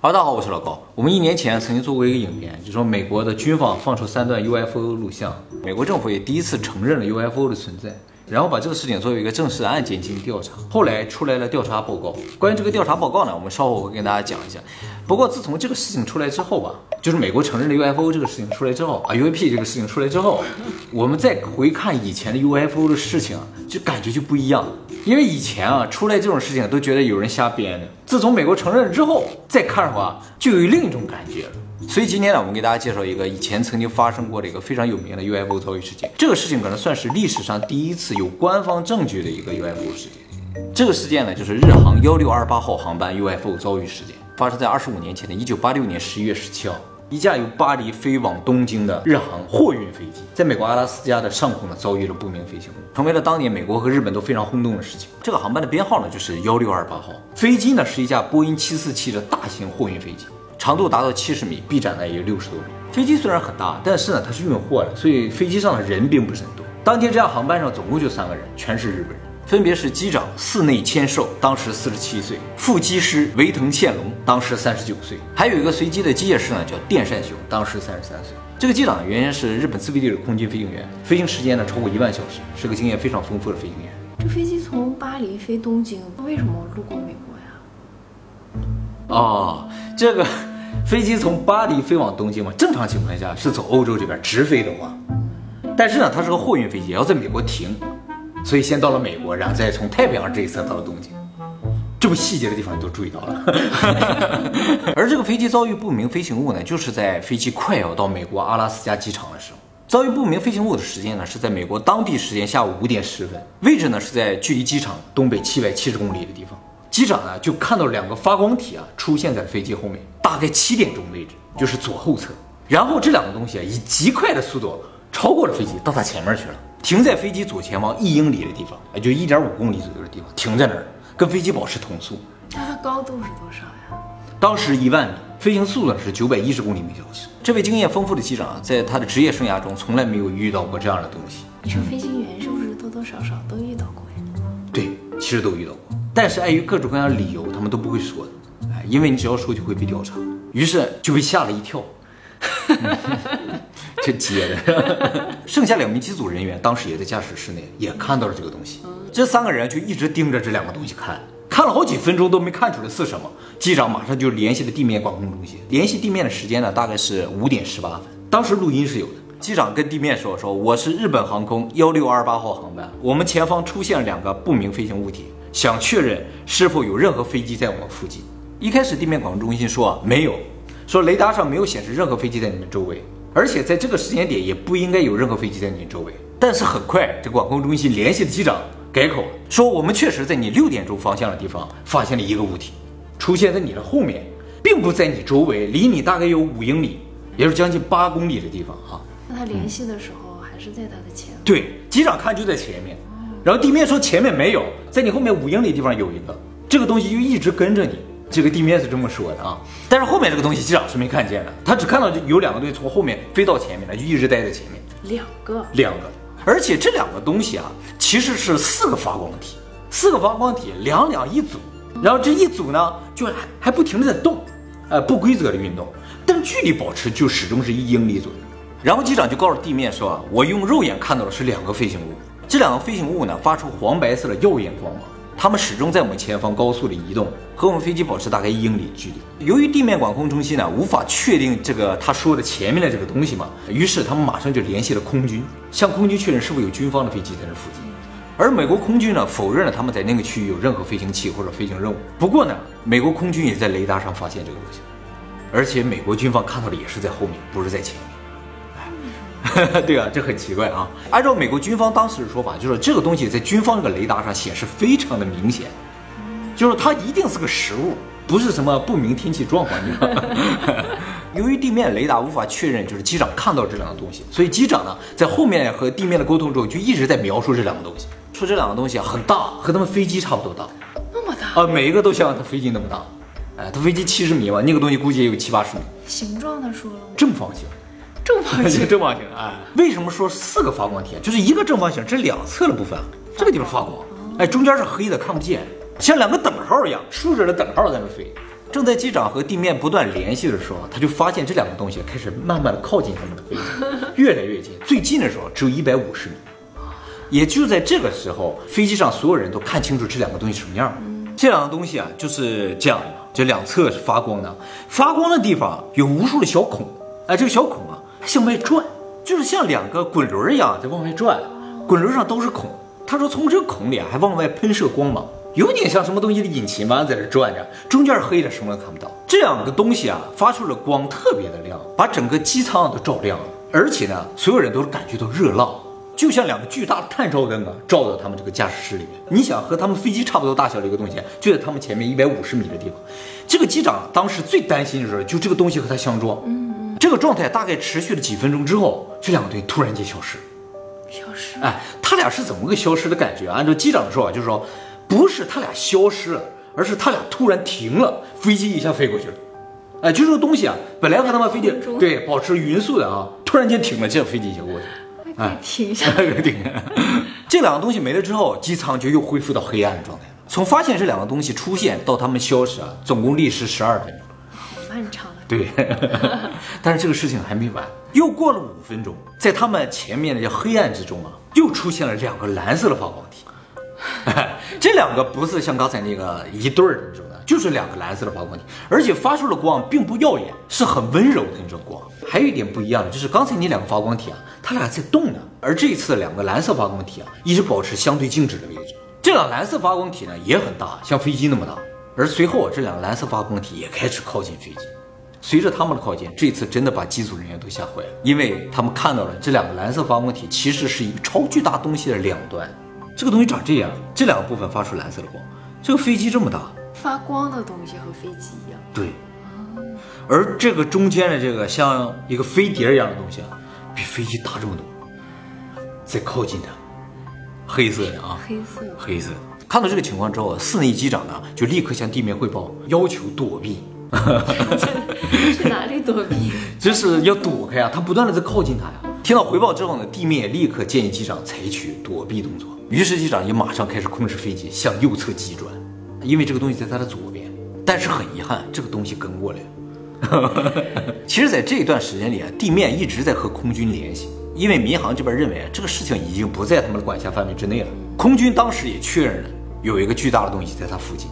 哈喽，大家好，我是老高。我们一年前曾经做过一个影片，就说美国的军方放出三段 UFO 录像，美国政府也第一次承认了 UFO 的存在，然后把这个事情作为一个正式的案件进行调查。后来出来了调查报告，关于这个调查报告呢，我们稍后会跟大家讲一下。不过自从这个事情出来之后吧，就是美国承认了 UFO 这个事情出来之后啊，UAP 这个事情出来之后，我们再回看以前的 UFO 的事情，就感觉就不一样。因为以前啊，出来这种事情都觉得有人瞎编的。自从美国承认了之后，再看的话，就有另一种感觉了。所以今天呢，我们给大家介绍一个以前曾经发生过的一个非常有名的 UFO 遭遇事件。这个事情可能算是历史上第一次有官方证据的一个 UFO 事件。这个事件呢，就是日航幺六二八号航班 UFO 遭遇事件，发生在二十五年前的一九八六年十一月十七号。一架由巴黎飞往东京的日航货运飞机，在美国阿拉斯加的上空呢遭遇了不明飞行物，成为了当年美国和日本都非常轰动的事情。这个航班的编号呢就是幺六二八号，飞机呢是一架波音七四七的大型货运飞机，长度达到七十米，臂展呢也有六十多米。飞机虽然很大，但是呢它是运货的，所以飞机上的人并不是很多。当天这架航班上总共就三个人，全是日本人。分别是机长寺内千寿，当时四十七岁；副机师维藤宪隆，当时三十九岁；还有一个随机的机械师呢，叫电善雄，当时三十三岁。这个机长原先是日本自卫队的空军飞行员，飞行时间呢超过一万小时，是个经验非常丰富的飞行员。这飞机从巴黎飞东京，为什么路过美国呀？哦，这个飞机从巴黎飞往东京嘛，正常情况下是走欧洲这边直飞的话，但是呢，它是个货运飞机，要在美国停。所以先到了美国，然后再从太平洋这一侧到了东京，这么细节的地方你都注意到了。而这个飞机遭遇不明飞行物呢，就是在飞机快要到美国阿拉斯加机场的时候，遭遇不明飞行物的时间呢是在美国当地时间下午五点十分，位置呢是在距离机场东北七百七十公里的地方。机长呢就看到两个发光体啊出现在飞机后面，大概七点钟位置，就是左后侧。然后这两个东西啊以极快的速度超过了飞机，到他前面去了。停在飞机左前方一英里的地方，也就一点五公里左右的地方，停在那儿，跟飞机保持同速。那它高度是多少呀？当时一万米，飞行速度是九百一十公里每小时。这位经验丰富的机长，在他的职业生涯中，从来没有遇到过这样的东西。你说飞行员是不是多多少少都遇到过呀？对，其实都遇到过，但是碍于各种各样的理由，他们都不会说的。哎，因为你只要说就会被调查，于是就被吓了一跳。这接的，剩下两名机组人员当时也在驾驶室内，也看到了这个东西。这三个人就一直盯着这两个东西看，看了好几分钟都没看出来是什么。机长马上就联系了地面管控中心，联系地面的时间呢，大概是五点十八分。当时录音是有的，机长跟地面说：“说我是日本航空幺六二八号航班，我们前方出现了两个不明飞行物体，想确认是否有任何飞机在我们附近。”一开始地面管控中心说没有，说雷达上没有显示任何飞机在你们周围。而且在这个时间点也不应该有任何飞机在你周围。但是很快，这管控中心联系的机长改口了，说我们确实在你六点钟方向的地方发现了一个物体，出现在你的后面，并不在你周围，离你大概有五英里，也就是将近八公里的地方哈。那他联系的时候还是在他的前？对，机长看就在前面，然后地面说前面没有，在你后面五英里地方有一个，这个东西就一直跟着你。这个地面是这么说的啊，但是后面这个东西机长是没看见的，他只看到有两个东西从后面飞到前面了，就一直待在前面。两个，两个，而且这两个东西啊，其实是四个发光体，四个发光体两两一组，然后这一组呢，就还还不停的在动，呃，不规则的运动，但距离保持就始终是一英里左右。然后机长就告诉地面说，我用肉眼看到的是两个飞行物，这两个飞行物呢，发出黄白色的耀眼光。芒。他们始终在我们前方高速的移动，和我们飞机保持大概一英里距离。由于地面管控中心呢无法确定这个他说的前面的这个东西嘛，于是他们马上就联系了空军，向空军确认是否有军方的飞机在那附近。而美国空军呢否认了他们在那个区域有任何飞行器或者飞行任务。不过呢，美国空军也在雷达上发现这个东西，而且美国军方看到的也是在后面，不是在前面。对啊，这很奇怪啊！按照美国军方当时的说法，就是这个东西在军方这个雷达上显示非常的明显，就是它一定是个实物，不是什么不明天气状况。由于地面雷达无法确认，就是机长看到这两个东西，所以机长呢在后面和地面的沟通中就一直在描述这两个东西，说这两个东西很大，和他们飞机差不多大，那么大啊，每一个都像他飞机那么大。哎，他飞机七十米嘛，那个东西估计也有七八十米。形状他说了吗？正方形。正方形，正方形啊！为什么说四个发光体？就是一个正方形，这两侧的部分，这个地方发光，哎，中间是黑的，看不见，像两个等号一样，竖着的等号在那飞。正在机长和地面不断联系的时候，他就发现这两个东西开始慢慢的靠近他们的飞机，越来越近。最近的时候只有一百五十米。也就在这个时候，飞机上所有人都看清楚这两个东西什么样。这两个东西啊，就是这样的，这两侧是发光的，发光的地方有无数的小孔。哎，这个小孔啊，向外转，就是像两个滚轮一样在往外转，滚轮上都是孔。他说从这个孔里啊，还往外喷射光芒，有点像什么东西的引擎吧，在这转着，中间黑的，什么都看不到。这两个东西啊，发出了光，特别的亮，把整个机舱都照亮了。而且呢，所有人都感觉到热浪。就像两个巨大的探照灯啊，照到他们这个驾驶室里面。你想和他们飞机差不多大小的一个东西，就在他们前面一百五十米的地方。这个机长当时最担心的是，就这个东西和他相撞。这个状态大概持续了几分钟之后，这两个队突然间消失。消失？哎，他俩是怎么个消失的感觉？按照机长的说法，就是说，不是他俩消失了，而是他俩突然停了，飞机一下飞过去了。哎，就这个东西啊，本来和他们飞机对保持匀速的啊，突然间停了，这飞机一下过去停下，停。这两个东西没了之后，机舱就又恢复到黑暗的状态了。从发现这两个东西出现到他们消失啊，总共历时十二分钟。对，但是这个事情还没完，又过了五分钟，在他们前面的这黑暗之中啊，又出现了两个蓝色的发光体。这两个不是像刚才那个一对儿的那种的，就是两个蓝色的发光体，而且发出的光并不耀眼，是很温柔的那种光。还有一点不一样的就是刚才那两个发光体啊，它俩在动呢，而这一次两个蓝色发光体啊，一直保持相对静止的位置。这两蓝色发光体呢也很大，像飞机那么大。而随后啊，这两个蓝色发光体也开始靠近飞机。随着他们的靠近，这次真的把机组人员都吓坏了，因为他们看到了这两个蓝色发光体其实是一个超巨大东西的两端。这个东西长这样，这两个部分发出蓝色的光。这个飞机这么大，发光的东西和飞机一样。对，而这个中间的这个像一个飞碟一样的东西啊，比飞机大这么多。再靠近它，黑色的啊，黑色，黑色。看到这个情况之后，四内机长呢就立刻向地面汇报，要求躲避。去哪里躲避？就是要躲开啊！他不断的在靠近他呀。听到回报之后呢，地面立刻建议机长采取躲避动作。于是机长也马上开始控制飞机向右侧急转，因为这个东西在他的左边。但是很遗憾，这个东西跟过来了。其实，在这一段时间里啊，地面一直在和空军联系，因为民航这边认为这个事情已经不在他们的管辖范围之内了。空军当时也确认了有一个巨大的东西在它附近，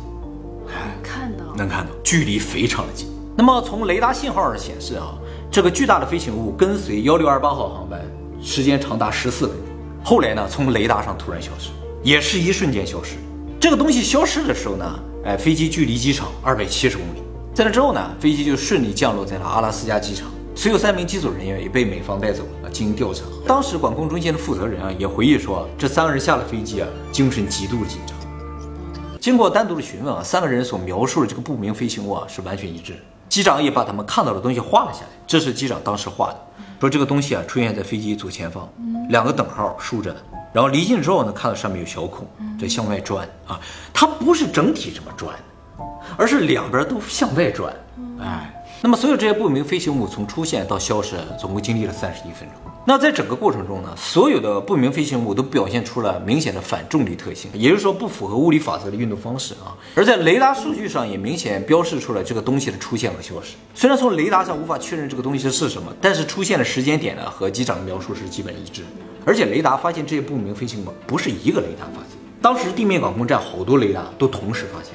看到能看到，距离非常的近。那么从雷达信号上显示啊，这个巨大的飞行物跟随幺六二八号航班时间长达十四分钟。后来呢，从雷达上突然消失，也是一瞬间消失。这个东西消失的时候呢，哎，飞机距离机场二百七十公里。在那之后呢，飞机就顺利降落在了阿拉斯加机场。随有三名机组人员也被美方带走了进行调查。当时管控中心的负责人啊也回忆说，这三个人下了飞机啊，精神极度紧张。经过单独的询问啊，三个人所描述的这个不明飞行物啊是完全一致。机长也把他们看到的东西画了下来，这是机长当时画的，说这个东西啊出现在飞机左前方。两个等号竖着的，然后离近之后呢，看到上面有小孔在向外转啊，它不是整体这么转，而是两边都向外转，哎，那么所有这些不明飞行物从出现到消失，总共经历了三十一分钟。那在整个过程中呢，所有的不明飞行物都表现出了明显的反重力特性，也就是说不符合物理法则的运动方式啊。而在雷达数据上也明显标示出了这个东西的出现和消失。虽然从雷达上无法确认这个东西是什么，但是出现的时间点呢和机长的描述是基本一致。而且雷达发现这些不明飞行物不是一个雷达发现，当时地面管控站好多雷达都同时发现，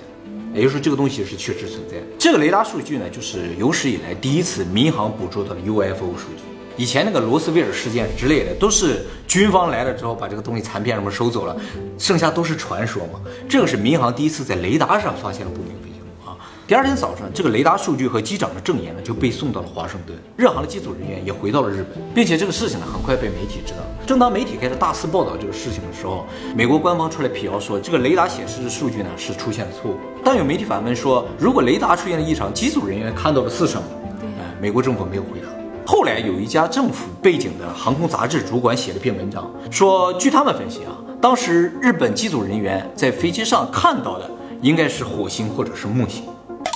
也就是说这个东西是确实存在。这个雷达数据呢，就是有史以来第一次民航捕捉到的 UFO 数据。以前那个罗斯威尔事件之类的，都是军方来了之后把这个东西残片什么收走了，剩下都是传说嘛。这个是民航第一次在雷达上发现了不明飞行物啊。第二天早上，这个雷达数据和机长的证言呢就被送到了华盛顿，日航的机组人员也回到了日本，并且这个事情呢很快被媒体知道。正当媒体开始大肆报道这个事情的时候，美国官方出来辟谣说这个雷达显示的数据呢是出现了错误。但有媒体反问说，如果雷达出现了异常，机组人员看到了是什么？哎，美国政府没有回答。后来有一家政府背景的航空杂志主管写了篇文章，说据他们分析啊，当时日本机组人员在飞机上看到的应该是火星或者是木星，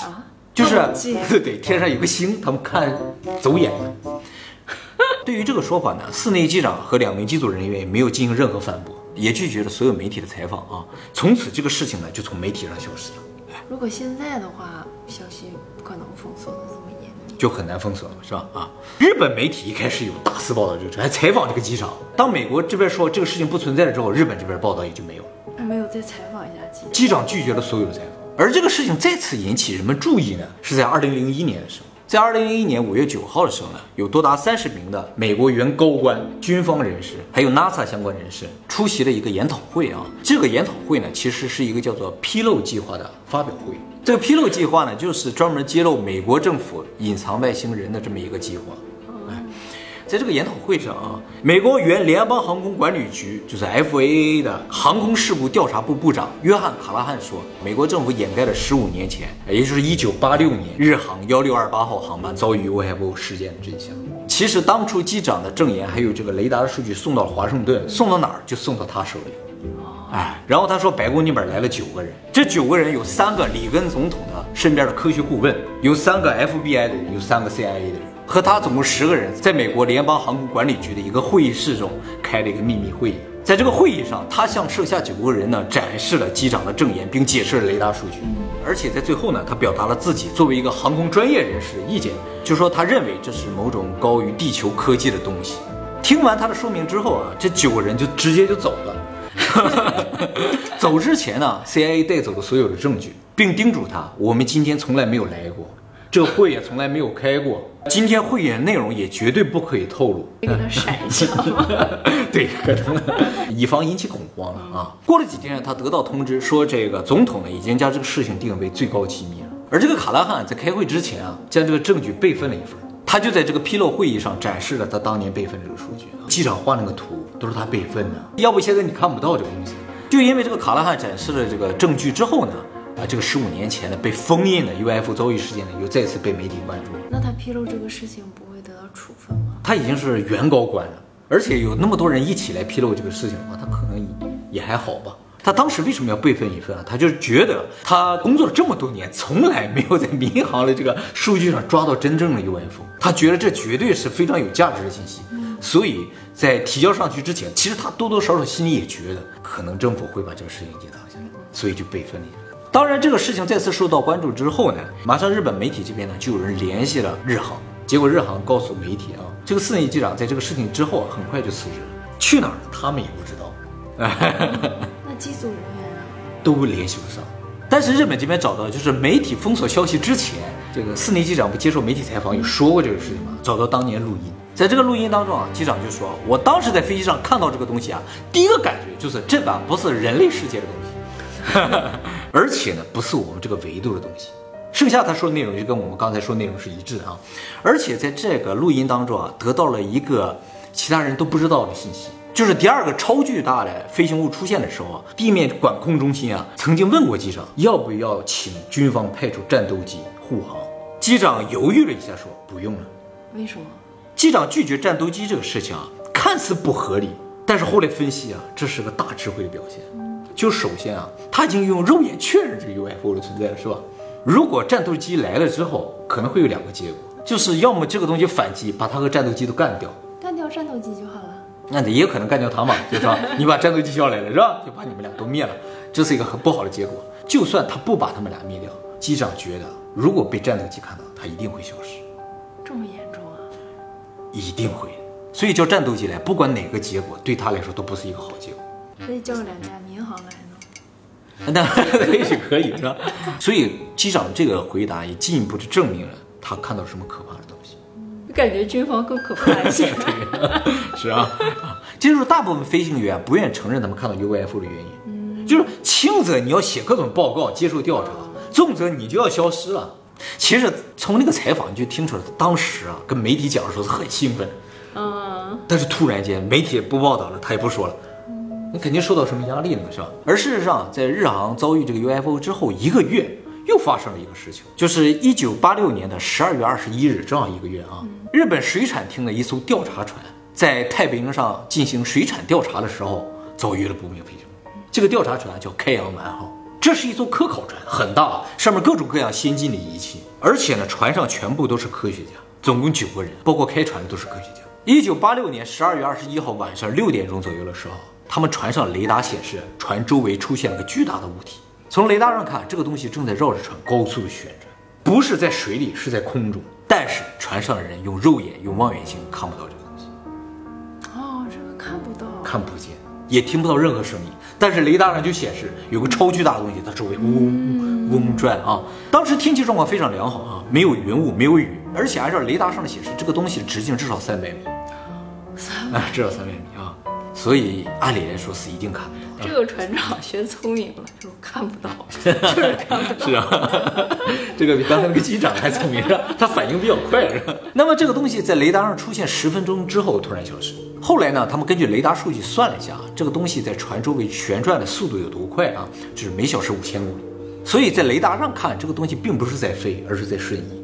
啊，就是 对对，天上有个星，他们看走眼了。对于这个说法呢，室内机长和两名机组人员也没有进行任何反驳，也拒绝了所有媒体的采访啊。从此这个事情呢就从媒体上消失了。哎如果现在的话，消息不可能封锁的这么严密。就很难封锁了，是吧？啊，日本媒体一开始有大肆报道这个事，还采访这个机长。当美国这边说这个事情不存在了之后，日本这边报道也就没有了。还没有再采访一下机长。机长拒绝了所有的采访。而这个事情再次引起人们注意呢，是在二零零一年的时候。在二零零一年五月九号的时候呢，有多达三十名的美国原高官、军方人士，还有 NASA 相关人士出席了一个研讨会啊。这个研讨会呢，其实是一个叫做“披露计划”的发表会。这个披露计划呢，就是专门揭露美国政府隐藏外星人的这么一个计划。在这个研讨会上啊，美国原联邦航空管理局就是 FAA 的航空事故调查部部长约翰卡拉汉说，美国政府掩盖了十五年前，也就是一九八六年日航幺六二八号航班遭遇 UFO 事件的真相。其实当初机长的证言还有这个雷达的数据送到了华盛顿，送到哪儿就送到他手里。哎，然后他说白宫那边来了九个人，这九个人有三个里根总统的身边的科学顾问，有三个 FBI 的人，有三个 CIA 的人，和他总共十个人，在美国联邦航空管理局的一个会议室中开了一个秘密会议。在这个会议上，他向剩下九个人呢展示了机长的证言，并解释了雷达数据。而且在最后呢，他表达了自己作为一个航空专业人士的意见，就说他认为这是某种高于地球科技的东西。听完他的说明之后啊，这九个人就直接就走了。走之前呢，CIA 带走了所有的证据，并叮嘱他：我们今天从来没有来过，这个会也从来没有开过，今天会议的内容也绝对不可以透露。给他闪一下？对，可能以防引起恐慌了啊。过了几天，他得到通知说，这个总统呢已经将这个事情定为最高机密了。而这个卡拉汉在开会之前啊，将这个证据备份了一份。他就在这个披露会议上展示了他当年备份这个数据，机长画那个图都是他备份的，要不现在你看不到这个东西。就因为这个卡拉汉展示了这个证据之后呢，啊，这个十五年前的被封印的 UFO 遭遇事件呢，又再次被媒体关注。那他披露这个事情不会得到处分吗？他已经是原高官了，而且有那么多人一起来披露这个事情的话，他可能也还好吧。他当时为什么要备份一份啊？他就是觉得他工作了这么多年，从来没有在民航的这个数据上抓到真正的 UFO，他觉得这绝对是非常有价值的信息。所以在提交上去之前，其实他多多少少心里也觉得，可能政府会把这个事情给挡下来，所以就备份了。当然，这个事情再次受到关注之后呢，马上日本媒体这边呢就有人联系了日航，结果日航告诉媒体啊，这个四年机长在这个事情之后很快就辞职了，去哪儿他们也不知道。那机组人员啊，都联系不上。但是日本这边找到，就是媒体封锁消息之前，这个四年机长不接受媒体采访，有说过这个事情吗？找到当年录音，在这个录音当中啊，机长就说：“我当时在飞机上看到这个东西啊，第一个感觉就是这个不是人类世界的东西，而且呢，不是我们这个维度的东西。剩下他说的内容就跟我们刚才说的内容是一致的啊。而且在这个录音当中啊，得到了一个其他人都不知道的信息。”就是第二个超巨大的飞行物出现的时候啊，地面管控中心啊曾经问过机长要不要请军方派出战斗机护航。机长犹豫了一下说不用了。为什么？机长拒绝战斗机这个事情啊，看似不合理，但是后来分析啊，这是个大智慧的表现。就首先啊，他已经用肉眼确认这个 UFO 的存在了，是吧？如果战斗机来了之后，可能会有两个结果，就是要么这个东西反击，把它和战斗机都干掉，干掉战斗机就好了。那也有可能干掉他嘛，就是说 你把战斗机叫来了，是吧？就把你们俩都灭了，这是一个很不好的结果。就算他不把他们俩灭掉，机长觉得如果被战斗机看到，他一定会消失。这么严重啊？一定会。所以叫战斗机来，不管哪个结果，对他来说都不是一个好结果。所以叫两架民航来呢？那也许可以，是吧？所以机长这个回答也进一步的证明了他看到什么可怕的东西。感觉军方更可怕一些。是啊，这就是大部分飞行员不愿意承认他们看到 UFO 的原因。嗯，就是轻则你要写各种报告接受调查，重则你就要消失了。其实从那个采访你就听出来，当时啊跟媒体讲的时候是很兴奋。嗯，但是突然间媒体不报道了，他也不说了。你肯定受到什么压力了，是吧？而事实上，在日航遭遇这个 UFO 之后一个月。又发生了一个事情，就是一九八六年的十二月二十一日，正好一个月啊。日本水产厅的一艘调查船在太平洋上进行水产调查的时候，遭遇了不明飞行物。这个调查船叫开阳丸号，这是一艘科考船，很大，上面各种各样先进的仪器，而且呢，船上全部都是科学家，总共九个人，包括开船的都是科学家。一九八六年十二月二十一号晚上六点钟左右的时候，他们船上雷达显示船周围出现了个巨大的物体。从雷达上看，这个东西正在绕着船高速的旋转，不是在水里，是在空中。但是船上的人用肉眼、用望远镜看不到这个东西，哦，这个看不到。看不见，也听不到任何声音。但是雷达上就显示有个超巨大的东西，它周围嗡嗡转啊。当时天气状况非常良好啊，没有云雾，没有雨，而且按照雷达上的显示，这个东西直径至少三百米，三啊，至少三百米啊。所以按理来说是一定看不到。这个船长学聪明了，说看不到，就是看不到。是啊，这个比刚才那个机长还聪明，是吧？他反应比较快，是吧？那么这个东西在雷达上出现十分钟之后突然消失。后来呢，他们根据雷达数据算了一下，这个东西在船周围旋转的速度有多快啊？就是每小时五千公里。所以在雷达上看，这个东西并不是在飞，而是在瞬移。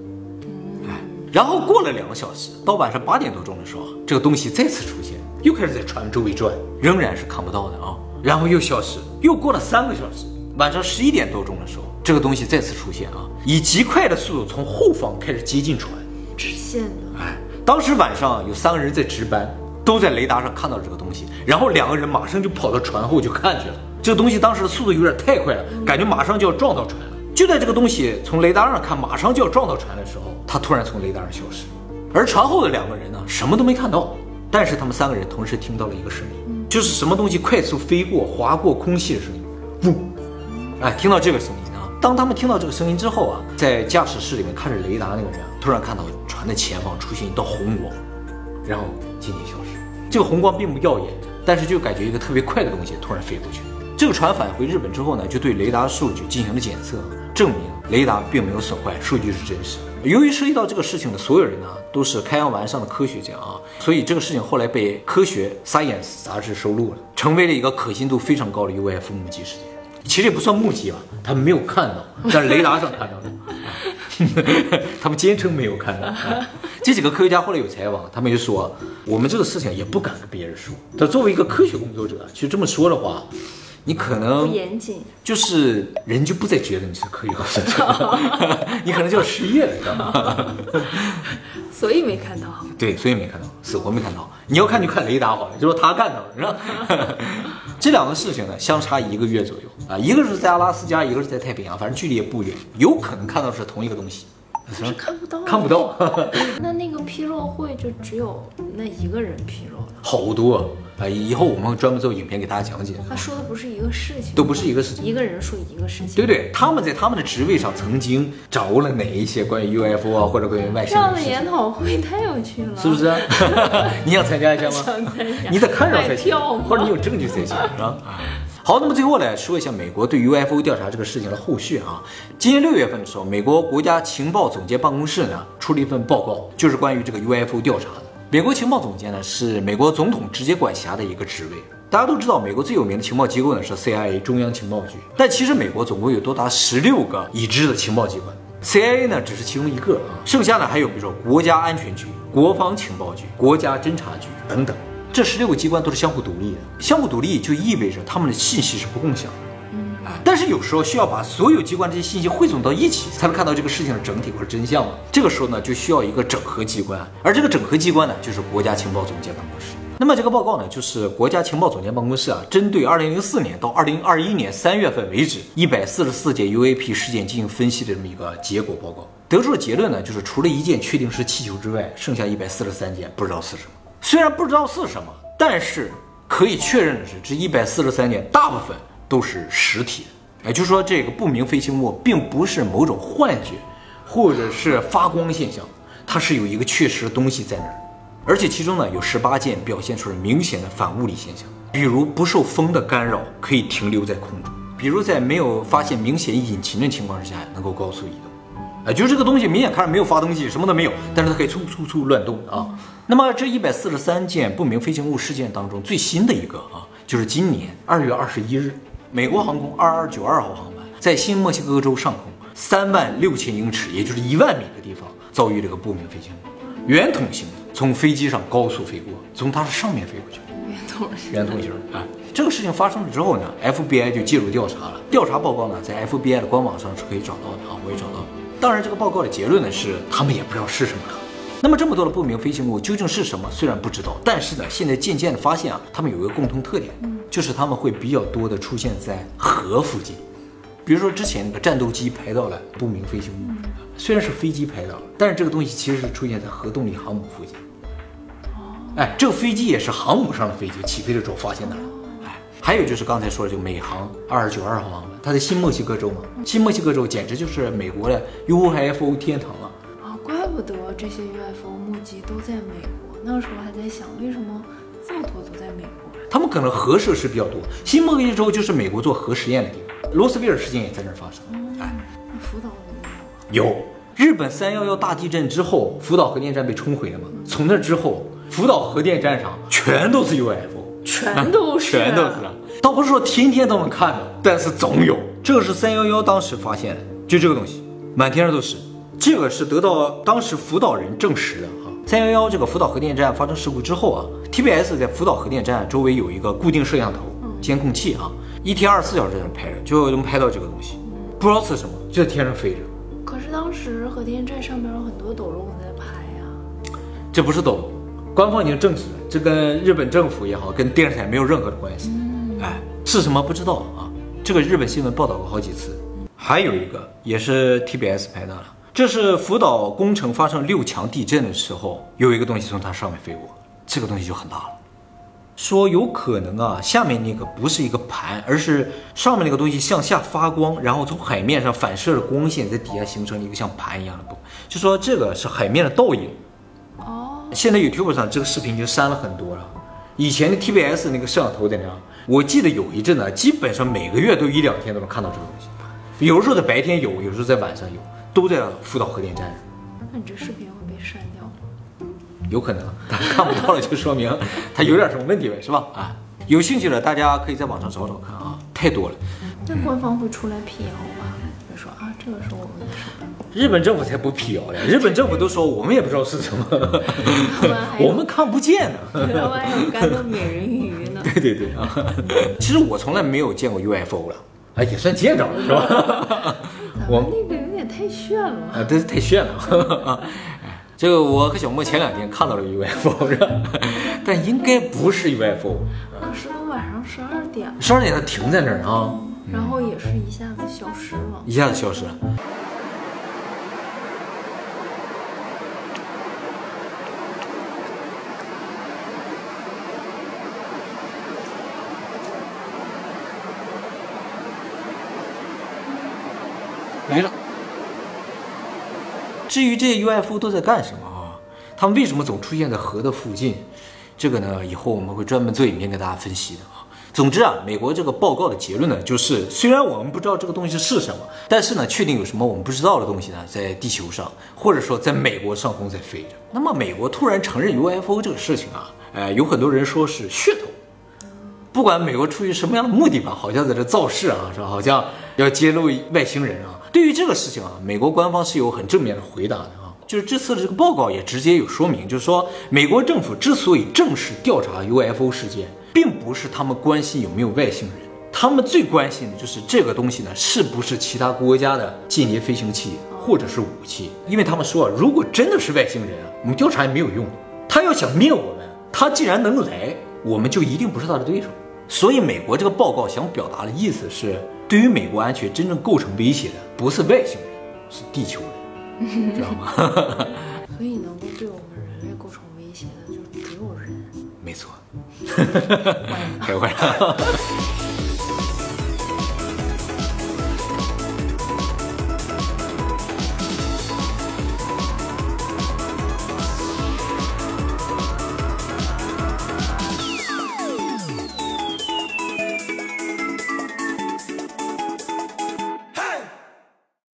哎，然后过了两个小时，到晚上八点多钟的时候，这个东西再次出现，又开始在船周围转，仍然是看不到的啊。然后又消失，又过了三个小时，晚上十一点多钟的时候，这个东西再次出现啊，以极快的速度从后方开始接近船。直线的。哎，当时晚上有三个人在值班，都在雷达上看到这个东西，然后两个人马上就跑到船后就看去了。这个东西当时的速度有点太快了，感觉马上就要撞到船了。就在这个东西从雷达上看马上就要撞到船的时候，它突然从雷达上消失，而船后的两个人呢，什么都没看到，但是他们三个人同时听到了一个声音，就是什么东西快速飞过、划过空气的声音，嗡，哎，听到这个声音啊，当他们听到这个声音之后啊，在驾驶室里面看着雷达那个人啊，突然看到船的前方出现一道红光，然后渐渐消失。这个红光并不耀眼，但是就感觉一个特别快的东西突然飞过去。这个船返回日本之后呢，就对雷达数据进行了检测，证明雷达并没有损坏，数据是真实。由于涉及到这个事情的所有人呢，都是开阳丸上的科学家啊，所以这个事情后来被《科学 Science》杂志收录了，成为了一个可信度非常高的 UFO 目击事件。其实也不算目击吧，他们没有看到，在雷达上看到了。他们坚称没有看到。这几个科学家后来有采访，他们就说，我们这个事情也不敢跟别人说。但作为一个科学工作者，其实这么说的话，你可不能严谨。就是人就不再觉得你是科学工作者，你可能就要失业了，知道吗？所以没看到。对，所以没看到，死活没看到。你要看就看雷达好了，就说他看到了，是吧？这两个事情呢，相差一个月左右啊，一个是在阿拉斯加，一个是在太平洋，反正距离也不远，有可能看到是同一个东西。可是看不到。看不到，那那个披露会就只有那一个人披露了。好多啊！以后我们会专门做影片给大家讲解，他说的不是一个事情，都不是一个事情。一个人说一个事情。对对，他们在他们的职位上曾经掌握了哪一些关于 UFO 啊或者关于外星人的事情样的研，讨会太有趣了，是不是？你想参加一下吗？想参加你得看着才行或者你有证据才行，是吧？好，那么最后来说一下美国对 UFO 调查这个事情的后续啊。今年六月份的时候，美国国家情报总监办公室呢出了一份报告，就是关于这个 UFO 调查的。美国情报总监呢是美国总统直接管辖的一个职位。大家都知道，美国最有名的情报机构呢是 CIA 中央情报局，但其实美国总共有多达十六个已知的情报机关，CIA 呢只是其中一个啊，剩下呢还有比如说国家安全局、国防情报局、国家侦察局等等。这十六个机关都是相互独立的，相互独立就意味着他们的信息是不共享的。哎但是有时候需要把所有机关这些信息汇总到一起，才能看到这个事情的整体或者真相嘛。这个时候呢，就需要一个整合机关，而这个整合机关呢，就是国家情报总监办公室。那么这个报告呢，就是国家情报总监办公室啊，针对二零零四年到二零二一年三月份为止一百四十四件 UAP 事件进行分析的这么一个结果报告，得出的结论呢，就是除了一件确定是气球之外，剩下一百四十三件不知道是什么。虽然不知道是什么，但是可以确认的是，这一百四十三件大部分都是实体，也就是说，这个不明飞行物并不是某种幻觉，或者是发光现象，它是有一个确实的东西在那儿。而且其中呢有十八件表现出了明显的反物理现象，比如不受风的干扰，可以停留在空中；比如在没有发现明显引擎的情况之下，能够高速移动。啊，就是这个东西明显看着没有发动机，什么都没有，但是它可以突突突乱动啊。那么这一百四十三件不明飞行物事件当中，最新的一个啊，就是今年二月二十一日，美国航空二二九二号航班在新墨西哥州上空三万六千英尺，也就是一万米的地方，遭遇这个不明飞行物，圆筒形的，从飞机上高速飞过，从它的上面飞过去。圆筒形圆筒形啊。这个事情发生了之后呢，FBI 就介入调查了。调查报告呢，在 FBI 的官网上是可以找到的啊，我也找到了。当然，这个报告的结论呢是，他们也不知道是什么。那么这么多的不明飞行物究竟是什么？虽然不知道，但是呢，现在渐渐的发现啊，它们有一个共同特点，就是它们会比较多的出现在河附近。比如说之前那个战斗机拍到了不明飞行物，虽然是飞机拍到了，但是这个东西其实是出现在核动力航母附近。哎，这个飞机也是航母上的飞机，起飞的时候发现的。哎，还有就是刚才说的就美航二九二号航班，它在新墨西哥州嘛，新墨西哥州简直就是美国的 UFO 天堂不得这些 UFO 目击都在美国。那个时候还在想，为什么这么多都在美国？他们可能核设施比较多，新墨西哥州就是美国做核实验的地方，罗斯威尔事件也在那儿发生。哎，那福岛有没有？有日本三幺幺大地震之后，福岛核电站被冲毁了嘛？从那之后，福岛核电站上全都是 UFO，全都是，全都是。倒不是说天天都能看到，但是总有。这个是三幺幺当时发现的，就这个东西，满天上都是。这个是得到当时福岛人证实的啊。三幺幺这个福岛核电站发生事故之后啊，TBS 在福岛核电站周围有一个固定摄像头、监控器啊，一天二十四小时在那拍着，就能拍到这个东西。不知道是什么，就在天上飞着。可是当时核电站上面有很多斗笼在拍呀。这不是斗笼，官方已经证实了，这跟日本政府也好，跟电视台没有任何的关系。哎，是什么不知道啊？这个日本新闻报道过好几次。还有一个也是 TBS 拍到了，这是福岛工程发生六强地震的时候，有一个东西从它上面飞过，这个东西就很大了。说有可能啊，下面那个不是一个盘，而是上面那个东西向下发光，然后从海面上反射的光线在底下形成一个像盘一样的东西，就说这个是海面的倒影。哦，现在 YouTube 上这个视频已经删了很多了。以前的 TBS 那个摄像头在那样，我记得有一阵呢，基本上每个月都一两天都能看到这个东西。有时候在白天有，有时候在晚上有，都在福岛核电站。那你这视频会被删掉吗？有可能，但看不到了就说明它有点什么问题呗，是吧？啊，有兴趣的大家可以在网上找找看啊，太多了。那官方会出来辟谣吧？就说啊，这个是我们的手段。日本政府才不辟谣呀，日本政府都说我们也不知道是什么，我们看不见呢。台湾有美人鱼呢。对对对啊，其实我从来没有见过 UFO 了，哎，也算见着了，是吧？我们那个太炫了。啊，真是太炫了！哎，这个我和小莫前两天看到了 UFO，是吧？但应该不是 UFO。当时都晚上十二点了，十二点它停在那儿啊，然后也是一下子消失了。一下子消失了。没了。至于这些 UFO 都在干什么啊？他们为什么总出现在河的附近？这个呢，以后我们会专门做影片给大家分析的啊。总之啊，美国这个报告的结论呢，就是虽然我们不知道这个东西是什么，但是呢，确定有什么我们不知道的东西呢，在地球上或者说在美国上空在飞着。那么美国突然承认 UFO 这个事情啊，呃，有很多人说是噱头。不管美国出于什么样的目的吧，好像在这造势啊，是吧？好像要揭露外星人啊。对于这个事情啊，美国官方是有很正面的回答的啊。就是这次的这个报告也直接有说明，就是说美国政府之所以正式调查 UFO 事件，并不是他们关心有没有外星人，他们最关心的就是这个东西呢是不是其他国家的间谍飞行器或者是武器。因为他们说，如果真的是外星人啊，我们调查也没有用，他要想灭我们，他既然能来，我们就一定不是他的对手。所以美国这个报告想表达的意思是，对于美国安全真正构成威胁的不是外星人，是地球人，知道吗？所以能够对我们人类构成威胁的，就只有人。没错，开会了。